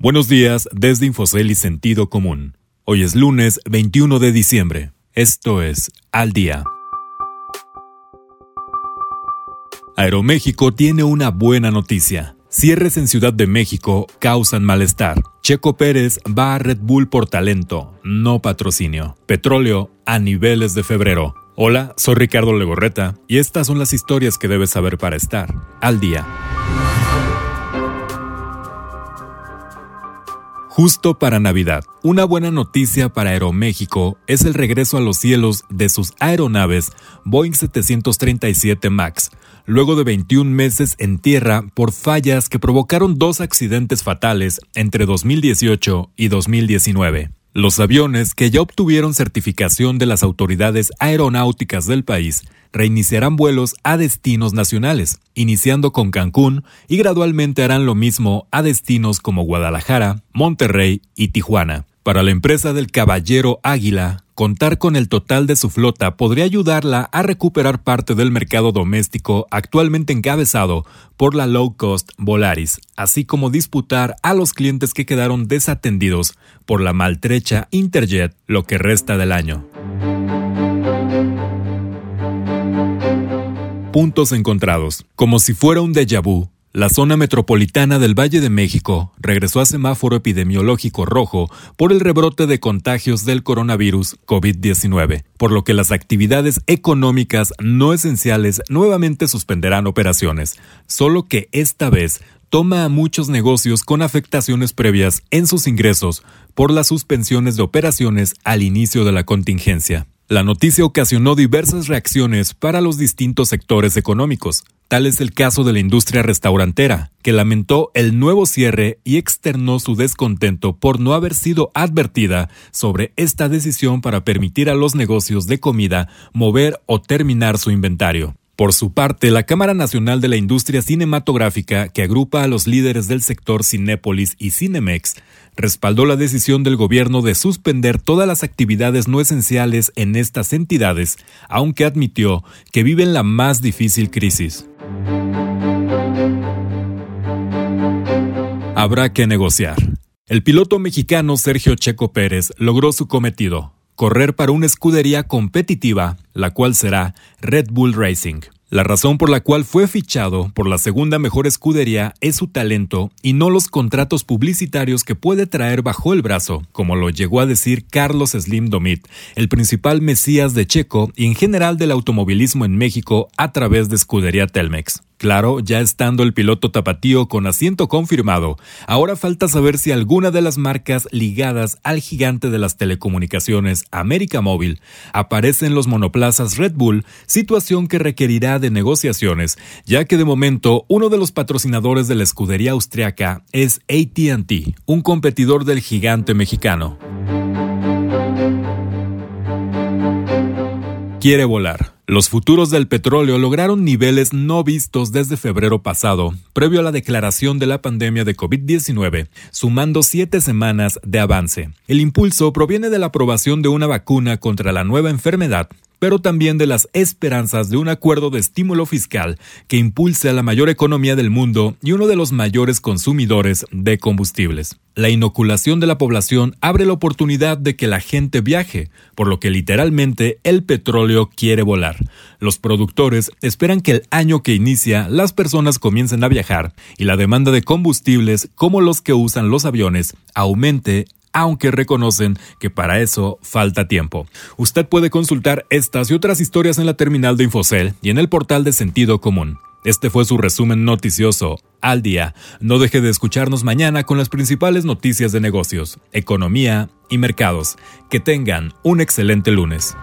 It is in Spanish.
Buenos días desde Infocel y Sentido Común. Hoy es lunes 21 de diciembre. Esto es Al Día. Aeroméxico tiene una buena noticia. Cierres en Ciudad de México causan malestar. Checo Pérez va a Red Bull por talento, no patrocinio. Petróleo a niveles de febrero. Hola, soy Ricardo Legorreta y estas son las historias que debes saber para estar al día. Justo para Navidad, una buena noticia para Aeroméxico es el regreso a los cielos de sus aeronaves Boeing 737 MAX, luego de 21 meses en tierra por fallas que provocaron dos accidentes fatales entre 2018 y 2019. Los aviones que ya obtuvieron certificación de las autoridades aeronáuticas del país reiniciarán vuelos a destinos nacionales, iniciando con Cancún y gradualmente harán lo mismo a destinos como Guadalajara, Monterrey y Tijuana. Para la empresa del Caballero Águila, contar con el total de su flota podría ayudarla a recuperar parte del mercado doméstico actualmente encabezado por la low cost Volaris, así como disputar a los clientes que quedaron desatendidos por la maltrecha Interjet lo que resta del año. Puntos encontrados. Como si fuera un déjà vu, la zona metropolitana del Valle de México regresó a semáforo epidemiológico rojo por el rebrote de contagios del coronavirus COVID-19, por lo que las actividades económicas no esenciales nuevamente suspenderán operaciones, solo que esta vez toma a muchos negocios con afectaciones previas en sus ingresos por las suspensiones de operaciones al inicio de la contingencia. La noticia ocasionó diversas reacciones para los distintos sectores económicos. Tal es el caso de la industria restaurantera, que lamentó el nuevo cierre y externó su descontento por no haber sido advertida sobre esta decisión para permitir a los negocios de comida mover o terminar su inventario. Por su parte, la Cámara Nacional de la Industria Cinematográfica, que agrupa a los líderes del sector Cinépolis y Cinemex, respaldó la decisión del gobierno de suspender todas las actividades no esenciales en estas entidades, aunque admitió que viven la más difícil crisis. Habrá que negociar. El piloto mexicano Sergio Checo Pérez logró su cometido, correr para una escudería competitiva, la cual será Red Bull Racing. La razón por la cual fue fichado por la segunda mejor escudería es su talento y no los contratos publicitarios que puede traer bajo el brazo, como lo llegó a decir Carlos Slim Domit, el principal mesías de Checo y en general del automovilismo en México a través de escudería Telmex. Claro, ya estando el piloto tapatío con asiento confirmado, ahora falta saber si alguna de las marcas ligadas al gigante de las telecomunicaciones América Móvil aparece en los monoplazas Red Bull, situación que requerirá de negociaciones, ya que de momento uno de los patrocinadores de la escudería austriaca es ATT, un competidor del gigante mexicano. Quiere volar. Los futuros del petróleo lograron niveles no vistos desde febrero pasado, previo a la declaración de la pandemia de COVID-19, sumando siete semanas de avance. El impulso proviene de la aprobación de una vacuna contra la nueva enfermedad, pero también de las esperanzas de un acuerdo de estímulo fiscal que impulse a la mayor economía del mundo y uno de los mayores consumidores de combustibles. La inoculación de la población abre la oportunidad de que la gente viaje, por lo que literalmente el petróleo quiere volar. Los productores esperan que el año que inicia las personas comiencen a viajar y la demanda de combustibles como los que usan los aviones aumente aunque reconocen que para eso falta tiempo. Usted puede consultar estas y otras historias en la terminal de Infocel y en el portal de Sentido Común. Este fue su resumen noticioso al día. No deje de escucharnos mañana con las principales noticias de negocios, economía y mercados. Que tengan un excelente lunes.